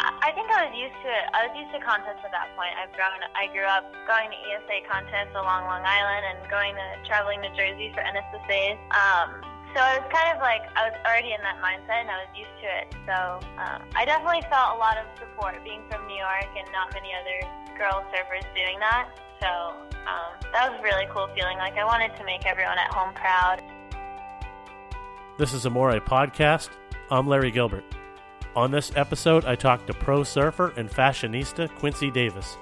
I think I was used to it. I was used to contests at that point. I've grown. I grew up going to ESA contests along Long Island and going to traveling to Jersey for NSSA's. Um, so I was kind of like I was already in that mindset and I was used to it. So uh, I definitely felt a lot of support being from New York and not many other girl surfers doing that. So um, that was a really cool feeling. Like I wanted to make everyone at home proud. This is Amore Podcast. I'm Larry Gilbert. On this episode, I talked to pro surfer and fashionista Quincy Davis.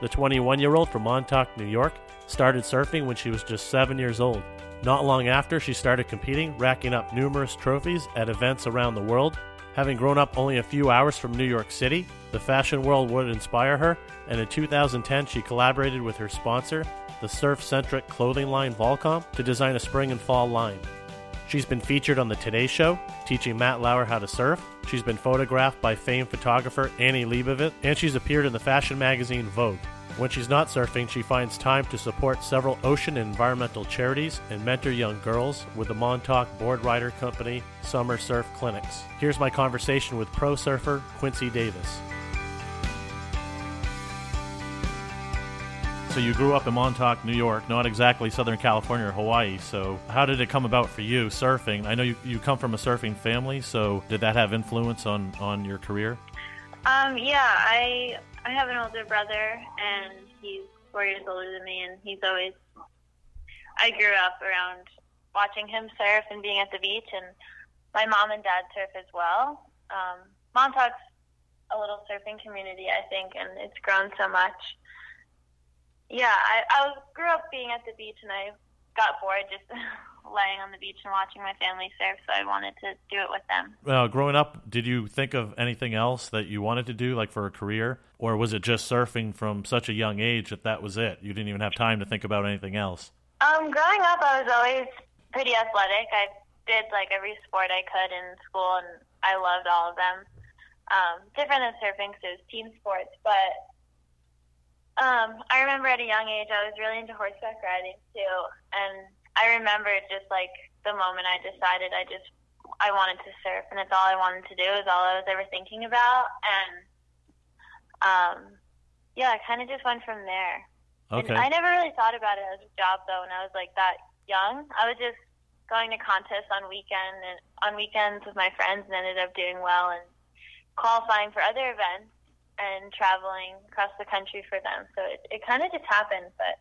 The 21 year old from Montauk, New York, started surfing when she was just seven years old. Not long after, she started competing, racking up numerous trophies at events around the world. Having grown up only a few hours from New York City, the fashion world would inspire her, and in 2010, she collaborated with her sponsor, the surf centric clothing line Volcom, to design a spring and fall line. She's been featured on The Today Show, teaching Matt Lauer how to surf. She's been photographed by famed photographer Annie Leibovitz, and she's appeared in the fashion magazine Vogue. When she's not surfing, she finds time to support several ocean and environmental charities and mentor young girls with the Montauk Board Rider Company Summer Surf Clinics. Here's my conversation with pro surfer Quincy Davis. So you grew up in Montauk, New York, not exactly Southern California or Hawaii. So how did it come about for you surfing? I know you, you come from a surfing family, so did that have influence on, on your career? Um, yeah, I I have an older brother, and he's four years older than me, and he's always. I grew up around watching him surf and being at the beach, and my mom and dad surf as well. Um, Montauk's a little surfing community, I think, and it's grown so much yeah, I, I was, grew up being at the beach, and I got bored just laying on the beach and watching my family surf, so I wanted to do it with them. Well, growing up, did you think of anything else that you wanted to do, like for a career, or was it just surfing from such a young age that that was it? You didn't even have time to think about anything else. Um, growing up, I was always pretty athletic. I did like every sport I could in school, and I loved all of them. Um, different than surfing, because it was team sports, but um, I remember at a young age I was really into horseback riding too, and I remember just like the moment I decided I just I wanted to surf, and it's all I wanted to do. Is all I was ever thinking about, and um, yeah, I kind of just went from there. Okay. And I never really thought about it as a job though when I was like that young. I was just going to contests on weekend and on weekends with my friends, and ended up doing well and qualifying for other events and traveling across the country for them. So it, it kind of just happened. But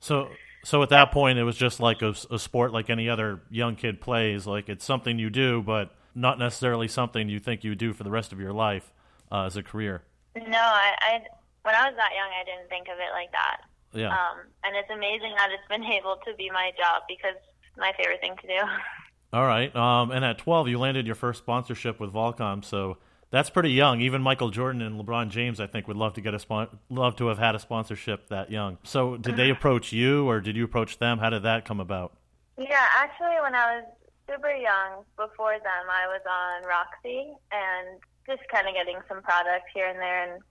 so so at that point, it was just like a, a, sport like any other young kid plays. Like it's something you do, but not necessarily something you think you do for the rest of your life uh, as a career. No, I, I when I was that young, I didn't think of it like that. Yeah. Um, and it's amazing that it's been able to be my job because it's my favorite thing to do. All right. Um, and at 12, you landed your first sponsorship with Volcom. So that's pretty young. Even Michael Jordan and LeBron James, I think, would love to get a spon- love to have had a sponsorship that young. So, did they mm-hmm. approach you, or did you approach them? How did that come about? Yeah, actually, when I was super young, before them, I was on Roxy and just kind of getting some product here and there. And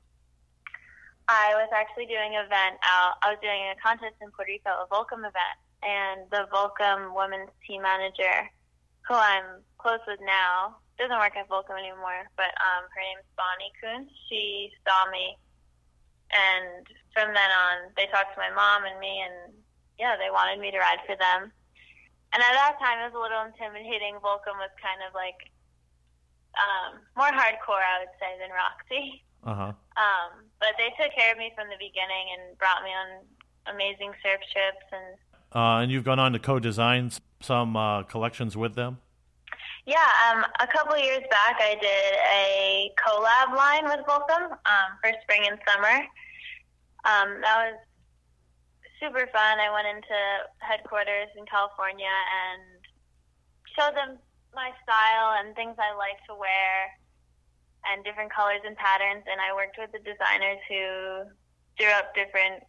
I was actually doing an event out. I was doing a contest in Puerto Rico, a Volcom event, and the Volcom women's team manager, who I'm close with now, doesn't work at Volcom anymore, but um, her name's Bonnie Kuhn. She saw me, and from then on, they talked to my mom and me, and yeah, they wanted me to ride for them. And at that time, it was a little intimidating. Volcom was kind of like um, more hardcore, I would say, than Roxy. Uh huh. Um, but they took care of me from the beginning and brought me on amazing surf trips and. Uh, and you've gone on to co-design some uh, collections with them. Yeah, um, a couple years back, I did a collab line with Volcom um, for spring and summer. Um, that was super fun. I went into headquarters in California and showed them my style and things I like to wear and different colors and patterns. And I worked with the designers who drew up different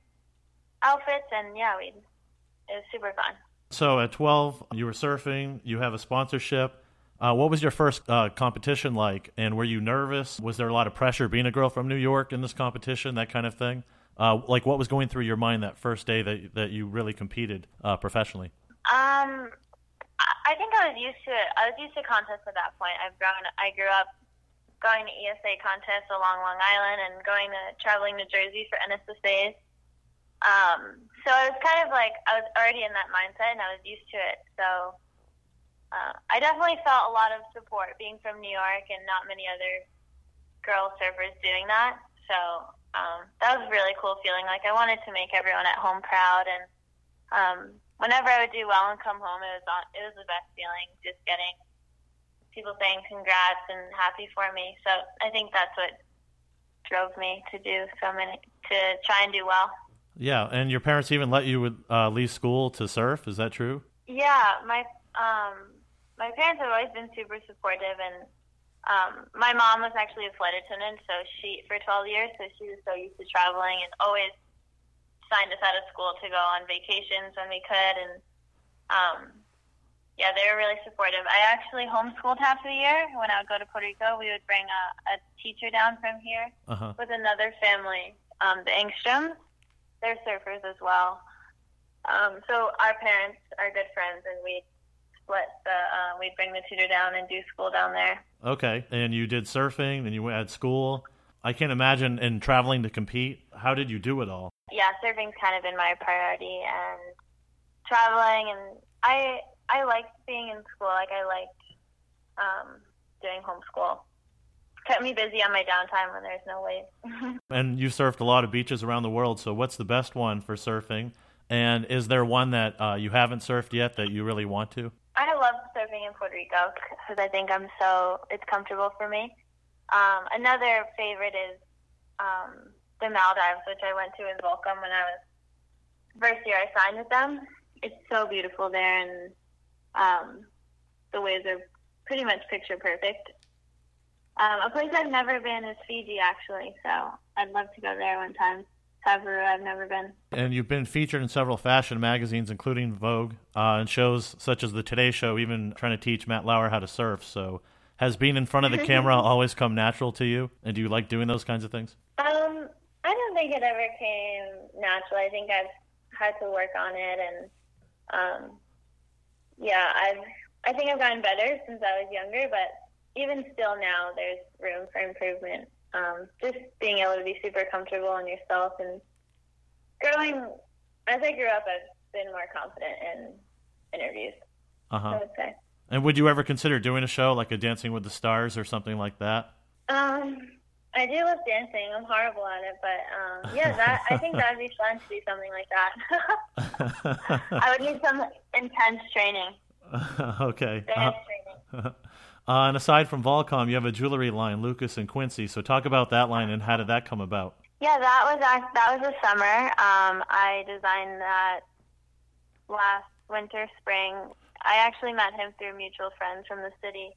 outfits. And yeah, we it was super fun. So at 12, you were surfing, you have a sponsorship. Uh, what was your first uh, competition like, and were you nervous? Was there a lot of pressure being a girl from New York in this competition, that kind of thing? Uh, like, what was going through your mind that first day that that you really competed uh, professionally? Um, I think I was used to it. I was used to contests at that point. I've grown. I grew up going to ESA contests along Long Island and going to traveling to Jersey for NSSAs. Um, so I was kind of like I was already in that mindset and I was used to it. So uh, I definitely felt a lot of support being from New York and not many other girl surfers doing that. So um, that was a really cool feeling. Like I wanted to make everyone at home proud, and um, whenever I would do well and come home, it was on, it was the best feeling. Just getting people saying congrats and happy for me. So I think that's what drove me to do so many to try and do well. Yeah, and your parents even let you uh, leave school to surf. Is that true? Yeah, my um, my parents have always been super supportive, and um, my mom was actually a flight attendant, so she for 12 years, so she was so used to traveling and always signed us out of school to go on vacations when we could, and um, yeah, they were really supportive. I actually homeschooled half the year. When I would go to Puerto Rico, we would bring a, a teacher down from here uh-huh. with another family, um, the Engstroms they're surfers as well. Um, so our parents are good friends, and we split the. Uh, we bring the tutor down and do school down there. Okay, and you did surfing, and you went at school. I can't imagine in traveling to compete. How did you do it all? Yeah, surfing's kind of been my priority, and traveling, and I I liked being in school. Like I liked um, doing homeschool kept me busy on my downtime when there's no waves. and you surfed a lot of beaches around the world. So, what's the best one for surfing? And is there one that uh, you haven't surfed yet that you really want to? I love surfing in Puerto Rico because I think I'm so it's comfortable for me. Um, another favorite is um, the Maldives, which I went to in Volcom when I was first year I signed with them. It's so beautiful there, and um, the waves are pretty much picture perfect. Um, a place I've never been is Fiji, actually. So I'd love to go there one time. Tavarua, I've never been. And you've been featured in several fashion magazines, including Vogue, uh, and shows such as the Today Show, even trying to teach Matt Lauer how to surf. So, has being in front of the camera always come natural to you? And do you like doing those kinds of things? Um, I don't think it ever came natural. I think I've had to work on it, and um, yeah, I've I think I've gotten better since I was younger, but even still now, there's room for improvement. Um, just being able to be super comfortable in yourself and growing. As I grew up, I've been more confident in interviews. Uh huh. I would say. And would you ever consider doing a show like a Dancing with the Stars or something like that? Um, I do love dancing. I'm horrible at it, but um, yeah, that I think that'd be fun to do something like that. I would need some intense training. okay. Dance uh, training. Uh, and aside from Volcom, you have a jewelry line, Lucas and Quincy. So talk about that line and how did that come about? Yeah, that was that was a summer. Um, I designed that last winter, spring. I actually met him through mutual friends from the city.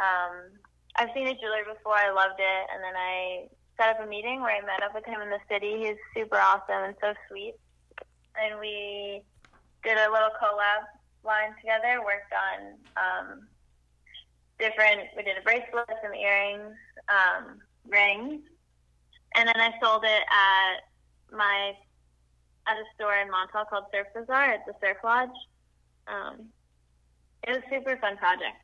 Um, I've seen his jewelry before. I loved it, and then I set up a meeting where I met up with him in the city. He's super awesome and so sweet, and we did a little collab line together. Worked on um, different. We did a bracelet, some earrings, um, rings, and then I sold it at my at a store in Montauk called Surf Bazaar at the Surf Lodge. Um, it was a super fun project.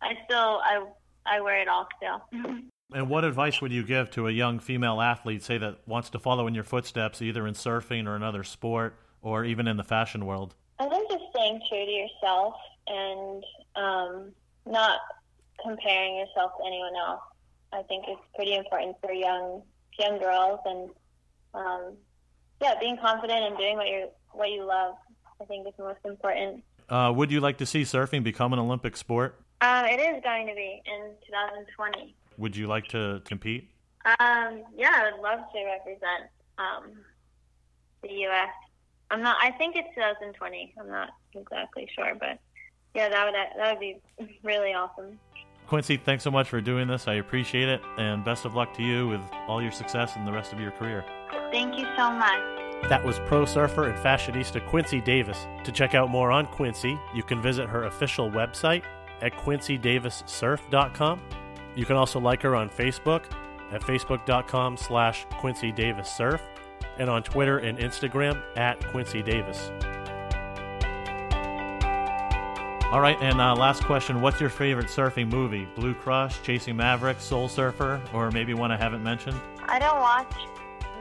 I still I I wear it all still. and what advice would you give to a young female athlete, say that wants to follow in your footsteps, either in surfing or another sport, or even in the fashion world? I think just staying true to yourself and um, not comparing yourself to anyone else. I think it's pretty important for young young girls, and um, yeah, being confident and doing what you what you love. I think is most important. Uh, would you like to see surfing become an Olympic sport? Um, it is going to be in 2020. Would you like to compete? Um, yeah, I would love to represent um, the U.S. I'm not. I think it's 2020. I'm not exactly sure, but yeah, that would that would be really awesome. Quincy, thanks so much for doing this. I appreciate it, and best of luck to you with all your success in the rest of your career. Thank you so much. That was pro surfer and fashionista Quincy Davis. To check out more on Quincy, you can visit her official website at quincydavissurf.com. You can also like her on Facebook at facebook.com slash Quincy Davis Surf and on Twitter and Instagram at Quincy Davis. All right, and uh, last question: What's your favorite surfing movie? Blue Crush, Chasing Maverick, Soul Surfer, or maybe one I haven't mentioned? I don't watch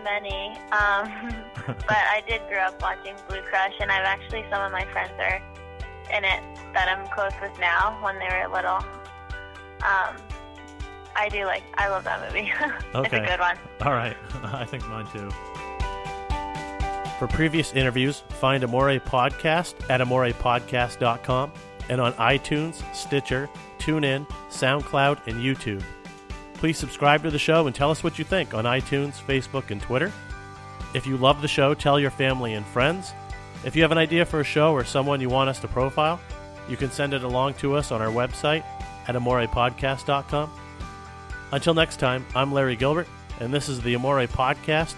many, um, but I did grow up watching Blue Crush, and I've actually some of my friends are in it that I'm close with now when they were little. Um, I do like, I love that movie. it's a good one. All right, I think mine too. For previous interviews, find Amore Podcast at amorepodcast.com and on iTunes, Stitcher, TuneIn, SoundCloud, and YouTube. Please subscribe to the show and tell us what you think on iTunes, Facebook, and Twitter. If you love the show, tell your family and friends. If you have an idea for a show or someone you want us to profile, you can send it along to us on our website at amorepodcast.com. Until next time, I'm Larry Gilbert, and this is the Amore Podcast